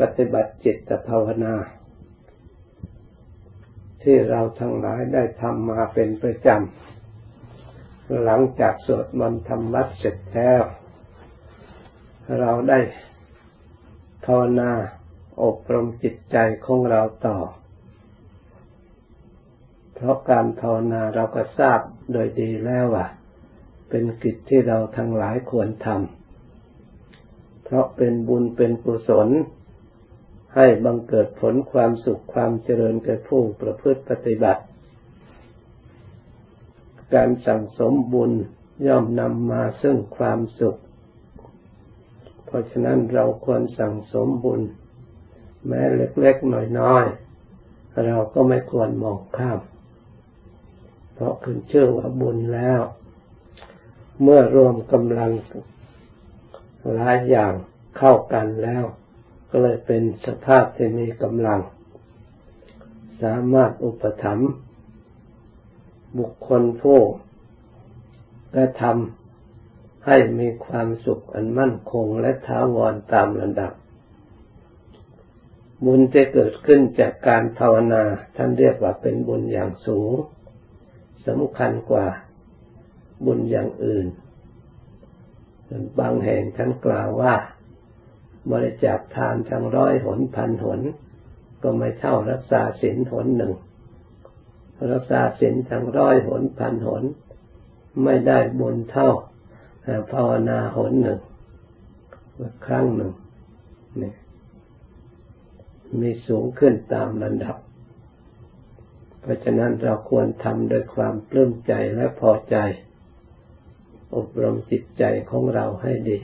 ปฏิบัติจิตภาวนา ที่เราทั้งหลายได้ทำมาเป็นประจำ หลังจากสวดมนต์ธรรมวัดเสร็จแล้ว เราได้ภาวนาอบรมจิตใจของเราต่อ เพราะการภาวนาเราก็ทราบโดยดีแล้วว่าเป็นกิจที่เราทั้งหลายควรทำ เพราะเป็นบุญเป็นกุศล ให้บังเกิดผลความสุขความเจริญแก่ผู้ประพฤติปฏิบัติ การสั่งสมบุญย่อมนำมาซึ่งความสุข เพราะฉะนั้นเราควรสั่งสมบุญ แม้เล็กๆน้อยๆเราก็ไม่ควรมองข้าม เพราะขึ้นชื่อว่าบุญแล้ว เมื่อรวมกำลังหลายอย่างเข้ากันแล้ว ก็เลยเป็นสภาพที่มีกำลัง สามารถอุปถัมภ์บุคคลผู้กระทำให้มีความสุขอันมั่นคงและท้าวรตามระดับ บุญจะเกิดขึ้นจากการภาวนา ท่านเรียกว่าเป็นบุญอย่างสูงสำคัญกว่าบุญอย่างอื่น บางแห่งท่านกล่าวว่า บริจาคทานทั้งร้อยหนพันหน ก็ไม่เท่ารักษาศีลหนหนึ่ง รักษาศีลทั้งร้อยหนพันหน ไม่ได้บุญเท่าภาวนาหนหนึ่งครั้งหนึ่งนี่มีสูงขึ้นตามลำดับ เพราะฉะนั้นเราควรทำโดยความปลื้มใจและพอใจ อบรมจิตใจของเราให้ดี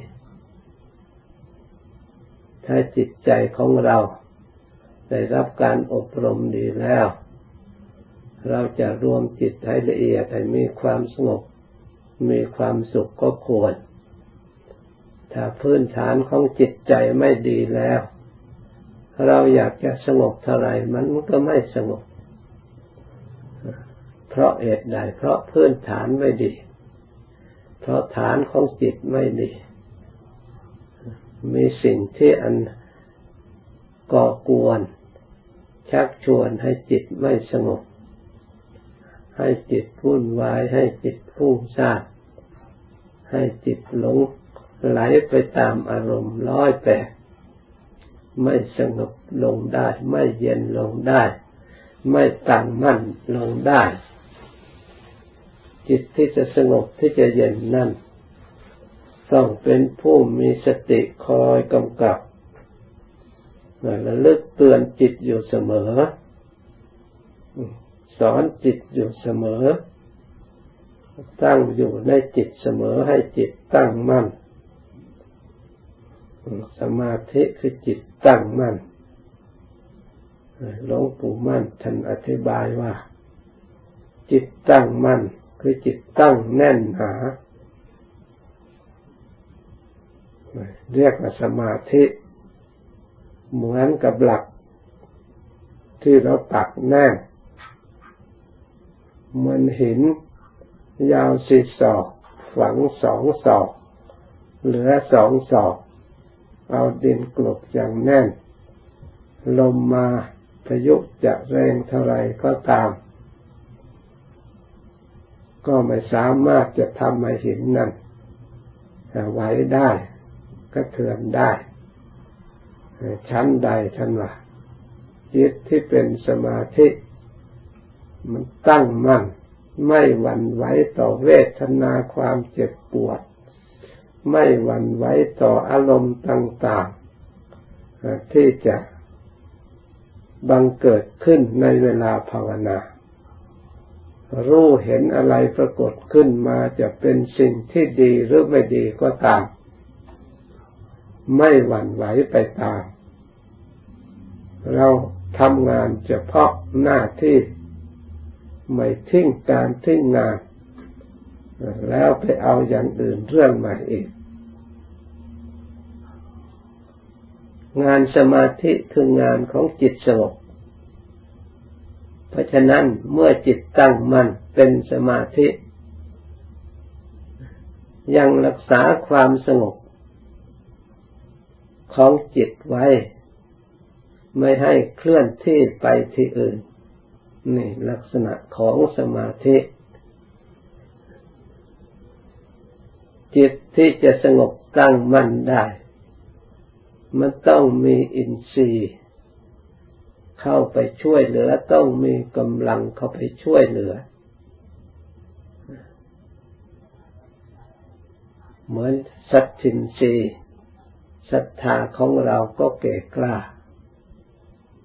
ถ้าจิตใจของเราได้รับการอบรมดีแล้ว เราจะรวมจิตให้ละเอียดให้มีความสงบ มีความสุขก็ควร ถ้าพื้นฐานของจิตใจไม่ดีแล้ว เราอยากจะสงบเท่าไรมันก็ไม่สงบ เพราะเหตุใดเพราะพื้นฐานไม่ดี เพราะฐานของจิตไม่ดี มีสิ่งที่อันก่อกวน ชักชวนให้จิตไม่สงบ ให้จิตวุ่นวาย ให้จิตฟุ้งซ่านให้จิตหลงไหลไปตามอารมณ์ร้อยแปดไม่สงบลงได้ ไม่เย็นลงได้ ไม่ตั้งมั่นลงได้ จิตที่จะสงบที่จะเย็นนั่น ต้องเป็นผู้มีสติคอยกำกับระลึกเตือนจิตอยู่เสมอ สอนจิตอยู่เสมอ ตั้งอยู่ในจิตเสมอให้จิตตั้งมั่น สมาธิคือจิตตั้งมั่นหลวงปู่มั่นท่านอธิบายว่า จิตตั้งมั่นคือจิตตั้งแน่นหา เรียกว่าสมาธิ เหมือนกับหลัก ที่เราตักแน่นมันหิน ยาวสิศอก ฝังสองศอก เหลือสองศอก เอาดินกลบอย่างแน่น ลมมาพายุจะแรงเท่าไรก็ตาม ก็ไม่สามารถจะทำให้หินนั้นไหวได้ ก็เทือนได้ชั้นใดชั้นว่าจิตที่เป็นสมาธิ มันตั้งมั่นไม่หวั่นไหวต่อเวทนาความเจ็บปวด ไม่หวั่นไหวต่ออารมณ์ต่างๆที่จะบังเกิดขึ้นในเวลาภาวนา รู้เห็นอะไรปรากฏขึ้นมาจะเป็นสิ่งที่ดีหรือไม่ดีก็ตาม ไม่หวั่นไหวไปตาม เราทำงานเฉพาะหน้าที่ไม่ทิ้งการทิ้งงาน แล้วไปเอาอย่างอื่นเรื่องม่อีก งานสมาธิคืองานของจิตสงบเพราะฉะนั้นเมื่อจิตตั้งมั่นเป็นสมาธิ ยังรักษาความสงบ ของจิตไว้ ไม่ให้เคลื่อนที่ไปที่อื่นนี่ลักษณะของสมาธิ จิตที่จะสงบตั้งมั่นได้ มันต้องมีอินทรีย์ เข้าไปช่วยเหลือต้องมีกำลังเข้าไปช่วยเหลือ เหมือนสัตทินรี ศรัทธาของเราก็เก่กล้า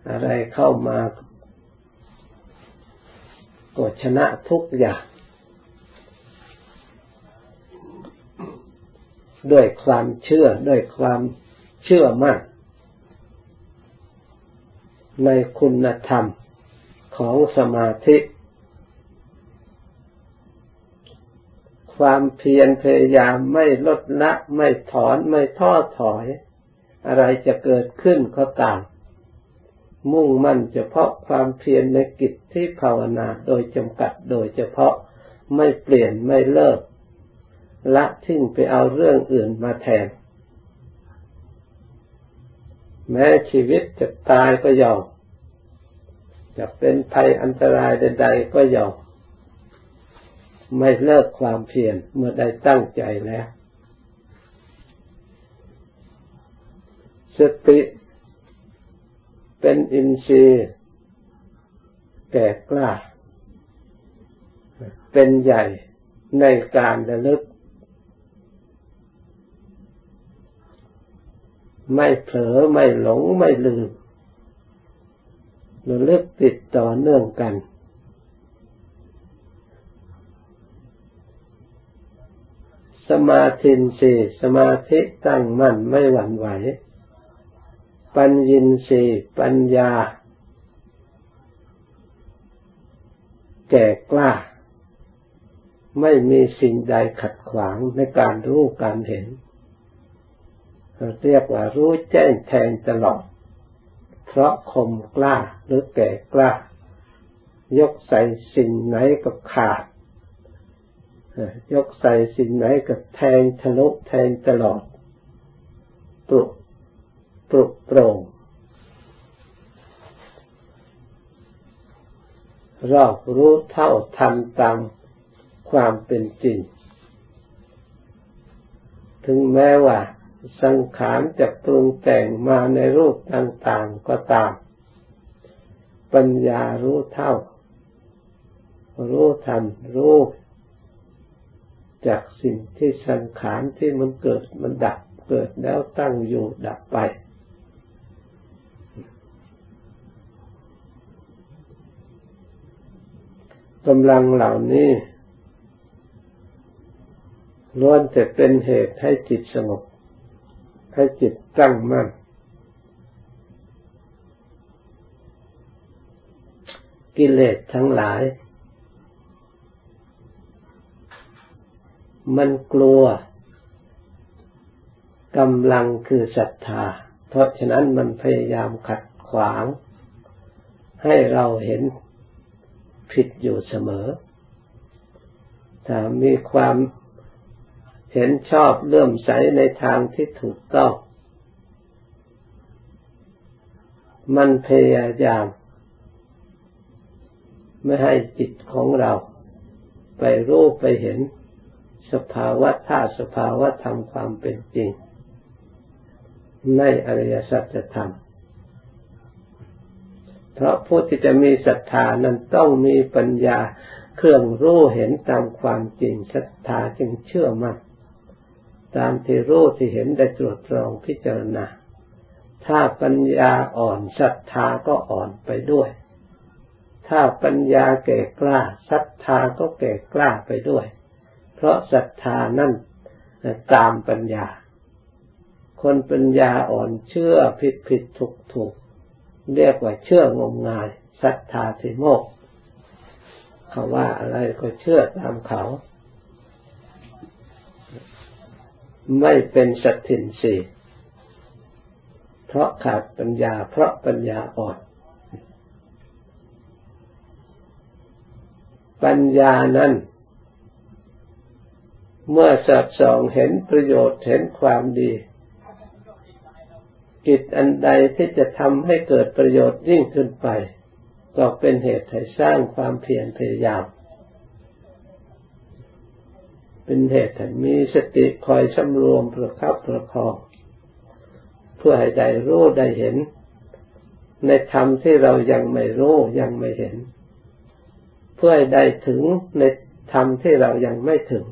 อะไรเข้ามาก็ชนะทุกอย่าง ด้วยความเชื่อด้วยความเชื่อมั่นในคุณธรรมของสมาธิ ความเพียรพยายามไม่ลดละไม่ถอนไม่ท้อถอย อะไรจะเกิดขึ้นก็ตาม มุ่งมั่นเฉพาะความเพียรในกิจที่ภาวนาโดยจำกัดโดยเฉพาะไม่เปลี่ยนไม่เลิก ละทิ้งไปเอาเรื่องอื่นมาแทน แม้ชีวิตจะตายก็ยอมจะเป็นภัยอันตรายใดๆก็ยอม ไม่เลิกความเพียรเมื่อได้ตั้งใจแล้ว สติเป็นอินทรีย์แก่กล้า เป็นใหญ่ในการระลึก ไม่เผลอไม่หลงไม่ลืมระลึกติดต่อเนื่องกัน สมาธิสีสมาธิตั้งมั่นไม่หวั่นไหว ปัญญินสีปัญญา แก่กล้า ไม่มีสิ่งใดขัดขวางในการรู้การเห็นเรียกว่ารู้แจ้งแทงตลอด เพราะคมกล้าหรือแก่กล้า ยกใส่สิ่งไหนก็ขาด ยกใส่สิ่งไหนก็แทงทะลุแทงตลอด ปลุกปลุกโปร่งรอบรู้เท่าทันตามความเป็นจริง ถึงแม้ว่า สังขารจะปรุงแต่งมาในรูปต่างๆก็ตาม ปัญญารู้เท่า รู้ทัน รู้ จากสิ่งที่สังขารที่มันเกิดมันดับ เกิดแล้วตั้งอยู่ดับไป กำลังเหล่านี้ล้วนแต่เป็นเหตุให้จิตสงบ ให้จิตตั้งมั่น กิเลสทั้งหลาย มันกลัวกำลังคือศรัทธา เพราะฉะนั้นมันพยายามขัดขวาง ให้เราเห็นผิดอยู่เสมอ ถ้ามีความเห็นชอบเลื่อมใสในทางที่ถูกต้อง มันพยายาม ไม่ให้จิตของเรา ไปรู้ไปเห็น สภาวะธาตุสภาวะธรรมความเป็นจริง ในอริยสัจธรรม เพราะผู้ที่จะมีศรัทธานั้นต้องมีปัญญาเครื่องรู้เห็นตามความจริงศรัทธาจึงเชื่อมัน่นตามที่รู้ที่เห็นได้ตรวจตรองพิจารณา ถ้าปัญญาอ่อนศรัทธาก็อ่อนไปด้วย ถ้าปัญญาแก่กล้าศรัทธาก็แก่กล้าไปด้วย เพราะศรัทธานั่นตามปัญญา คนปัญญาอ่อนเชื่อผิดผิดถูกถูกเรียกว่าเชื่องมงายศรัทธาสิโมกเขาว่าอะไรก็เชื่อตามเขา ไม่เป็นสัตถินสีเพราะขาดปัญญา เพราะปัญญาอ่อนปัญญานั้น เมื่อสับสองเห็นประโยชน์เห็นความดี กิจอันใดที่จะทำให้เกิดประโยชน์ยิ่งขึ้นไป ก็เป็นเหตุให้สร้างความเพียรพยายาม เป็นเหตุให้มีสติคอยสำรวมประคับประคอง เพื่อให้ได้รู้ได้เห็น ในธรรมที่เรายังไม่รู้ยังไม่เห็น เพื่อให้ได้ถึงในธรรมที่เรายังไม่ถึง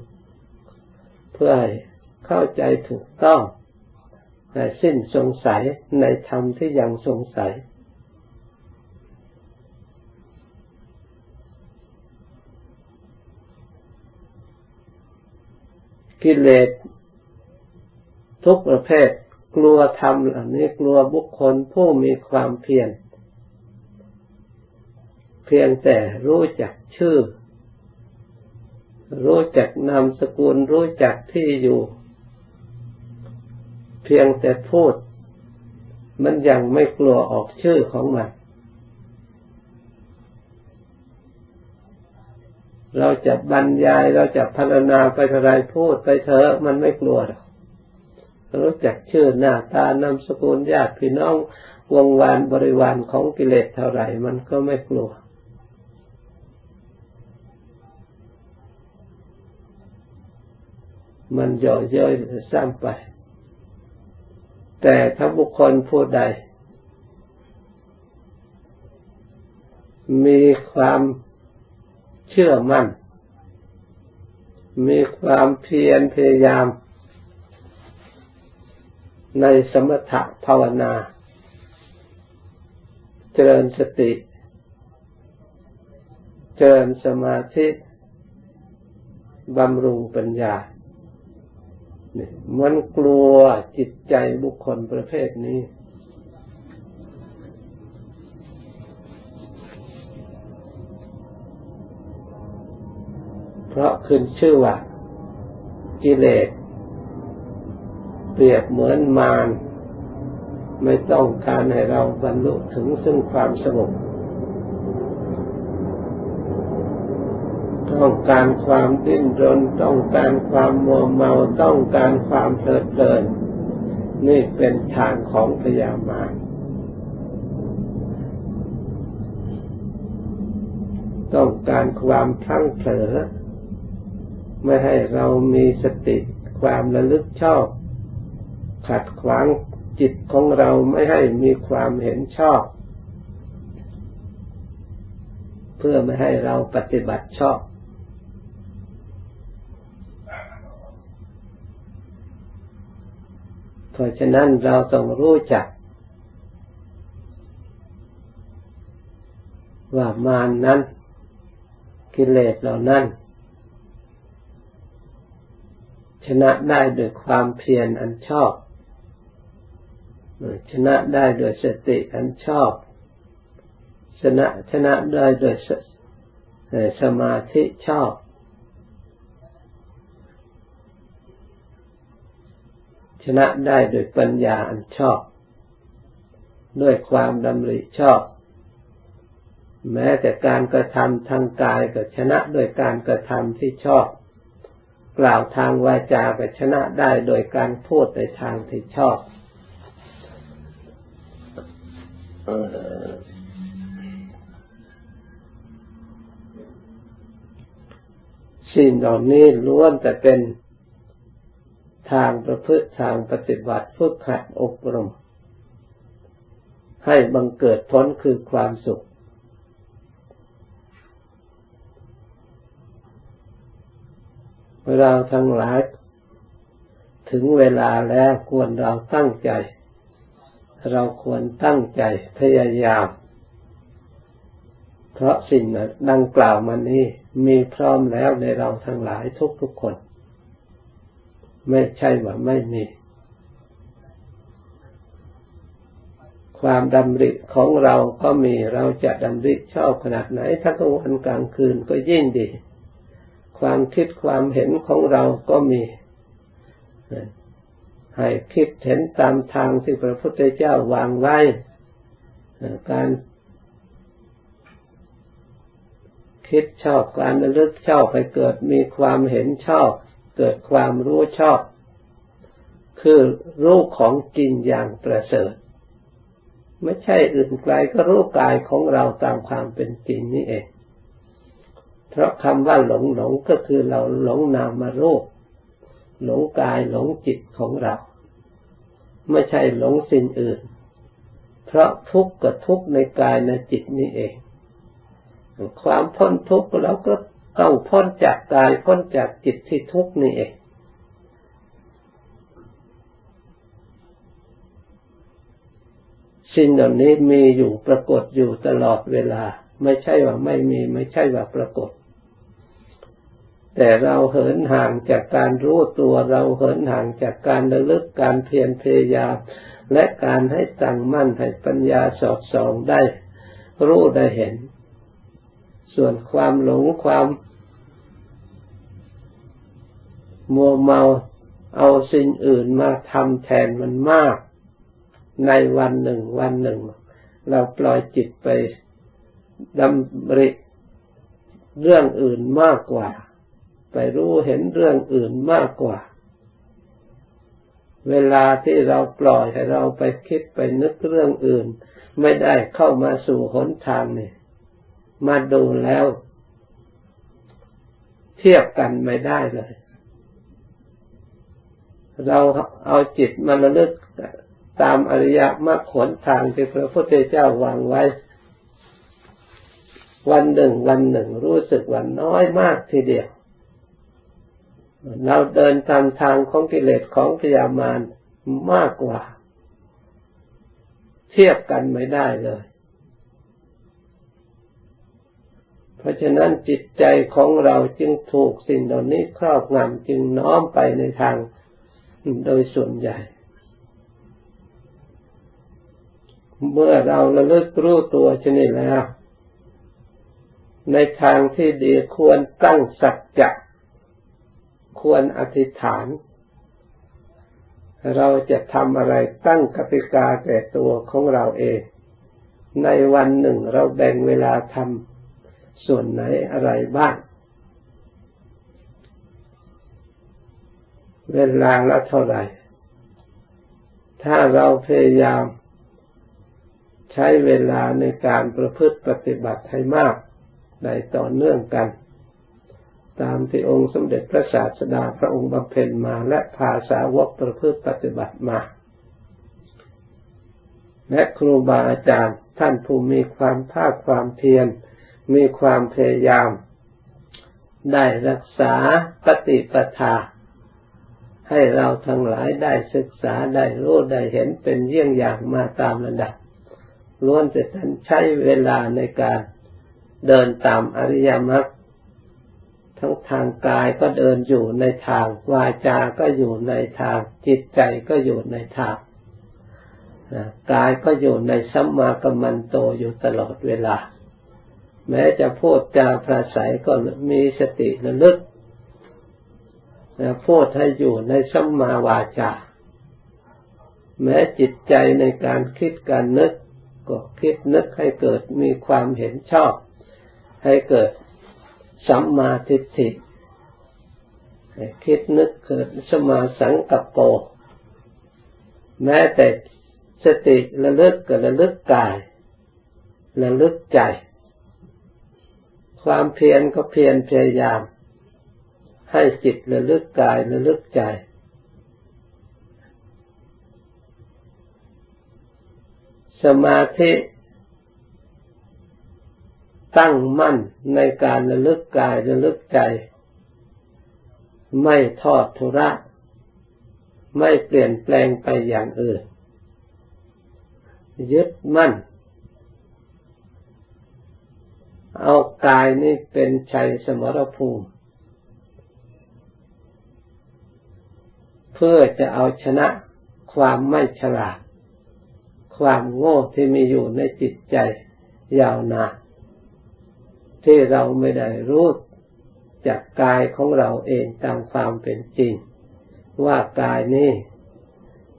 พื่อให้เข้าใจถูกต้องสิ้นสงสัยในธรรมที่ยังสงสัย กิเลสทุกประเภท กลัวธรรมเหล่านี้กลัวบุคคลผู้มีความเพียรเพียงแต่รู้จักชื่อ รู้จักนามสกุลรู้จักที่อยู่ เพียงแต่พูด มันยังไม่กลัวออกชื่อของมัน เราจะบรรยายเราจะพัฒนาไปเท่าไรพูดไปเถอะมันไม่กลัวหรอกรู้จักชื่อหน้าตานามสกุลญาติพี่น้องวงวานบริวารของกิเลสเท่าไหร่มันก็ไม่กลัว มันย่อเย้ยซ้ำไป แต่ถ้าบุคคลผู้ใด มีความเชื่อมั่น มีความเพียรพยายาม ในสมถะภาวนา เจริญสติ เจริญสมาธิบำรุงปัญญา มันกลัวจิตใจบุคคลประเภทนี้ เพราะขึ้นชื่อว่ากิเลสเปรียบเหมือนมารไม่ต้องการให้เราบรรลุถึงซึ่งความสงบ ต้องการความดิ้นรนต้องการความมัวเมาต้องการความเพลิดเพลินนี่เป็นทางของพยามารต้องการความทั้งเผลอไม่ให้เรามีสติความระลึกชอบ ขัดขวางจิตของเราไม่ให้มีความเห็นชอบ เพื่อไม่ให้เราปฏิบัติชอบ ราะฉะนั้นเราต้องรู้จัก ว่ามานนั้นกิเลสเหล่านั้น ชนะได้โดยความเพียรอันชอบชนะได้โดยสติอันชอบ ชนะชนะได้โดยสมาธิชอบ ชนะได้โดยปัญญาอันชอบ ด้วยความดำริชอบ แม้แต่การกระทำทางกายก็ชนะโดยการกระทำที่ชอบ กล่าวทางวาจาก็ชนะได้โดยการพูดในทางที่ชอบสิ่งเหล่านี้ล้วนแต่เป็น ทางประพฤติทางปฏิบัติฝึกหัดอบรม ให้บังเกิดผลคือความสุข เราทั้งหลาย ถึงเวลาแล้วควรเราตั้งใจ เราควรตั้งใจพยายาม เพราะสิ่งดังกล่าวมานี้มีพร้อมแล้วในเราทั้งหลายทุกๆคน ไม่ใช่ว่าไม่มี ความดำริของเราก็มีเราจะดำริชอบขนาดไหนถ้ากลางวันกลางคืนก็ยิ่งดี ความคิดความเห็นของเราก็มีให้คิดเห็นตามทางที่พระพุทธเจ้าวางไว้ การคิดชอบการระลึกชอบให้เกิดมีความเห็นชอบ เกิดความรู้ชอบ คือรู้ของจริงอย่างประเสริฐ ไม่ใช่อื่นไกลก็รู้กายของเราตามความเป็นจริงนี่เอง เพราะคำว่าหลงหลงก็คือเราหลงนามารูปหลงกายหลงจิตของเรา ไม่ใช่หลงสิ่งอื่น เพราะทุกข์กับทุกข์ในกายในจิตนี่เอง ความพ้นทุกข์เราก็ ต้องพ้นจากกายพ้นจากจิตที่ทุกข์นี่เองสิ่งเหล่านี้มีอยู่ปรากฏอยู่ตลอดเวลา ไม่ใช่ว่าไม่มีไม่ใช่ว่าปรากฏ แต่เราเหินห่างจากการรู้ตัวเราเหินห่างจากการระลึกการเพียรพยายามและการให้ตั้งมั่นให้ปัญญาสอดส่องได้ รู้ได้เห็น ส่วนความหลงความมัวเมาเอาสิ่งอื่นมาทำแทนมันมาก ในวันหนึ่งวันหนึ่ง เราปล่อยจิตไปดำริเรื่องอื่นมากกว่า ไปรู้เห็นเรื่องอื่นมากกว่า เวลาที่เราปล่อยให้เราไปคิดไปนึกเรื่องอื่น ไม่ได้เข้ามาสู่หนทางนี่ มาดูแล้ว เทียบกันไม่ได้เลย เราเอาจิตมาระลึกตามอริยมรรคผลทางที่พระพุทธเจ้าวางไว้ วันหนึ่ง วันหนึ่ง รู้สึกว่าน้อยมากทีเดียว เราเดินตามทางของกิเลสของพยามารมากกว่า เทียบกันไม่ได้เลย เพราะฉะนั้นจิตใจของเราจึงถูกสิ่งเหล่านี้ครอบงำจึงน้อมไปในทางโดยส่วนใหญ่ เมื่อเราระลึกรู้ตัวชนิดแล้ว ในทางที่ดีควรตั้งสัจจะควรอธิษฐาน เราจะทำอะไรตั้งกติกาแก่ตัวของเราเอง ในวันหนึ่งเราแบ่งเวลาทำ ส่วนไหนอะไรบ้าง เวลาละเท่าไหร่ ถ้าเราพยายามใช้เวลาในการประพฤติปฏิบัติให้มากได้ต่อเนื่องกัน ตามที่องค์สมเด็จพระศาสดาพระองค์บำเพ็ญมาและภาษาวกประพฤติปฏิบัติมา และครูบาอาจารย์ท่านผู้มีความภาคความเพียร มีความพยายาม ได้รักษาปฏิปทา ให้เราทั้งหลายได้ศึกษาได้รู้ได้เห็นเป็นเยี่ยงอย่างมาตามระดับล้วนแต่ท่านใช้เวลาในการเดินตามอริยมรรคทั้งทางกายก็เดินอยู่ในทาง วาจาก็อยู่ในทาง จิตใจก็อยู่ในทางกายก็อยู่ในสัมมากัมมันโตอยู่ตลอดเวลา แม้จะพูดจาปราศัยก็มีสติระลึกพูดให้อยู่ในสัมมาวาจา แม้จิตใจในการคิดการนึก ก็คิดนึกให้เกิดมีความเห็นชอบ ให้เกิดสัมมาทิฏฐิคิดนึกเกิดสมาสังกัปโป แม้แต่สติระลึกกับระลึกกายระลึกใจ ความเพียรก็เพียรพยายาม ให้จิตระลึกกายระลึกใจ สมาธิตั้งมั่นในการระลึกกายระลึกใจ ไม่ทอดทุระ ไม่เปลี่ยนแปลงไปอย่างอื่น ยึดมั่น เอากายนี้เป็นชัยสมรภูมิ เพื่อจะเอาชนะความไม่ฉลาด ความโง่ที่มีอยู่ในจิตใจยาวนานที่เราไม่ได้รู้จากกายของเราเองตามความเป็นจริง ว่ากายนี้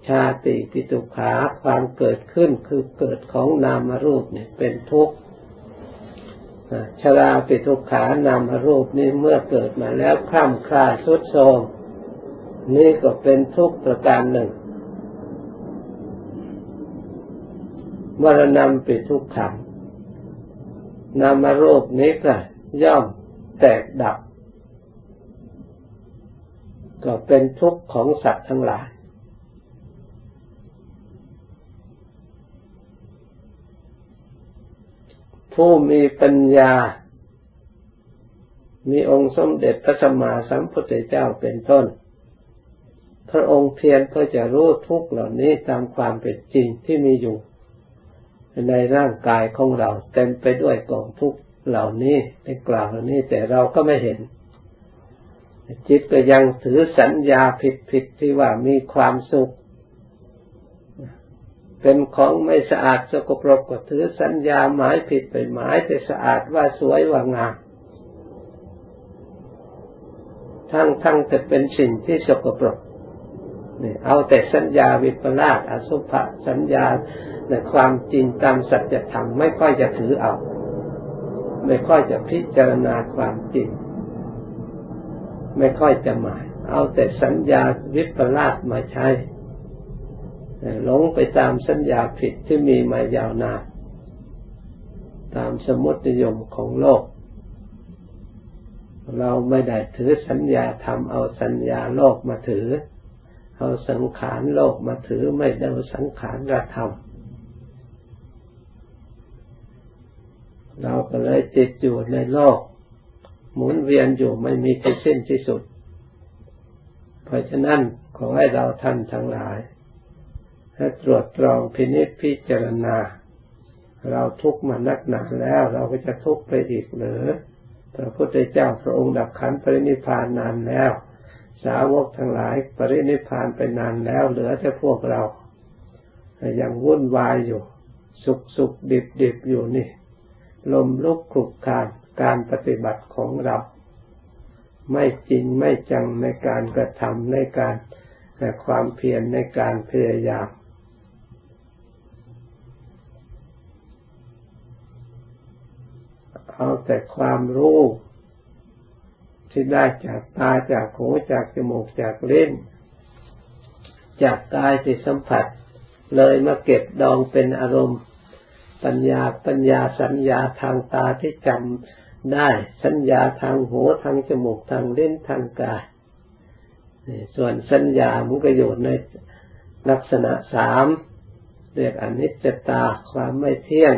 ชาติปิตุขาความเกิดขึ้นคือเกิดของนามรูปเนี่ยเป็นทุกข์ ชราปิทุกขานามรูปนี้เมื่อเกิดมาแล้วคล่ำคลาสุดโทมนี่ก็เป็นทุกประการหนึ่งมรณะปิทุกขังนามรูปนี้ก็ย่อมแตกดับ ก็เป็นทุกข์ของสัตว์ทั้งหลาย ผู้มีปัญญา มีองค์สมเด็จพระสัมมาสัมพุทธเจ้าเป็นต้น พระองค์เพียรเพื่อจะรู้ทุกเหล่านี้ตามความเป็นจริงที่มีอยู่ ในร่างกายของเราเต็มไปด้วยกองทุกเหล่านี้ในกล่าวเหล่านี้แต่เราก็ไม่เห็น จิตก็ยังถือสัญญาผิดผิดที่ว่ามีความสุข เป็นของไม่สะอาดสกปรกก็ถือสัญญาหมายผิดไปหมายแต่สะอาดว่าสวยว่างามทั้งทั้งแต่เป็นสิ่งที่สกปรกนี่เอาแต่สัญญาวิปลาสอสุภะสัญญาในความจริงตามสัจธรรมไม่ค่อยจะถือเอา ไม่ค่อยจะพิจารณาความจริง ไม่ค่อยจะหมาย เอาแต่สัญญาวิปลาสมาใช้ หลงไปตามสัญญาผิดที่มีมายาวนานตามสมุติยมของโลก เราไม่ได้ถือสัญญาทำเอาสัญญาโลกมาถือ เอาสังขารโลกมาถือไม่ได้สังขารระธรรมเราก็เลยติดอยู่ในโลก หมุนเวียนอยู่ไม่มีที่สิ้นที่สุด เพราะฉะนั้นขอให้เราท่านทั้งหลาย ให้ตรวจตรองพินิจพิจารณา เราทุกข์มานักหนาแล้ว เราก็จะทุกข์ไปอีกหรือพระพุทธเจ้าพระองค์ดับขันปรินิพานนานแล้ว สาวกทั้งหลายปรินิพานไปนานแล้วเหลือแต่พวกเรายังวุ่นวายอยู่ สุขสุขดิบดิบอยู่นี่ ลมลุกคลุกคานการปฏิบัติของเรา ไม่จริงไม่จังในการกระทำในการแต่ความเพียรในการพยายาม เอาแต่ความรู้ ที่ได้จากตาจากหูจากจมูกจากเล่น จากกายที่สัมผัส เลยมาเก็บดองเป็นอารมณ์ ปัญญาปัญญาสัญญาทางตาที่จำได้สัญญาทางหูทางจมูกทางเล่นทางกายส่วนสัญญามันก็อยู่ในลักษณะสามเรียกอนิจจตาความไม่เที่ยง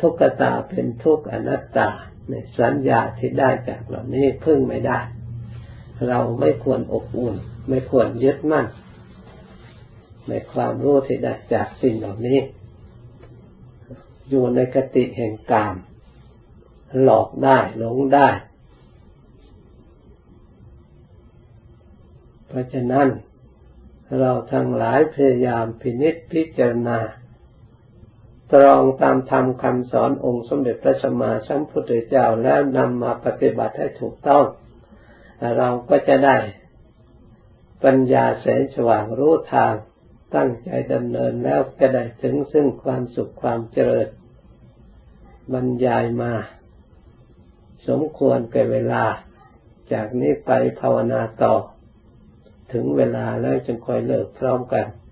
ทุกขตาเป็นทุกขอนัตตาในสัญญาที่ได้จากเหล่านี้พึ่งไม่ได้ เราไม่ควรอบอุ่น ไม่ควรยึดมั่น ในความรู้ที่ได้จากสิ่งเหล่านี้ อยู่ในกติแห่งกามหลอกได้หลงได้ เพราะฉะนั้น เราทั้งหลายพยายามพินิจพิจารณา ตรองตามธรรมคำสอนองค์สมเด็จพระสัมมาสัมพุทธเจ้าแล้วนำมาปฏิบัติให้ถูกต้อง เราก็จะได้ปัญญาแสงสว่างรู้ทางตั้งใจดำเนินแล้วจะได้ถึงซึ่งความสุขความเจริญบรรยายมา สมควรแก่เวลา จากนี้ไปภาวนาต่อ ถึงเวลาแล้วจึงค่อยเลิกพร้อมกัน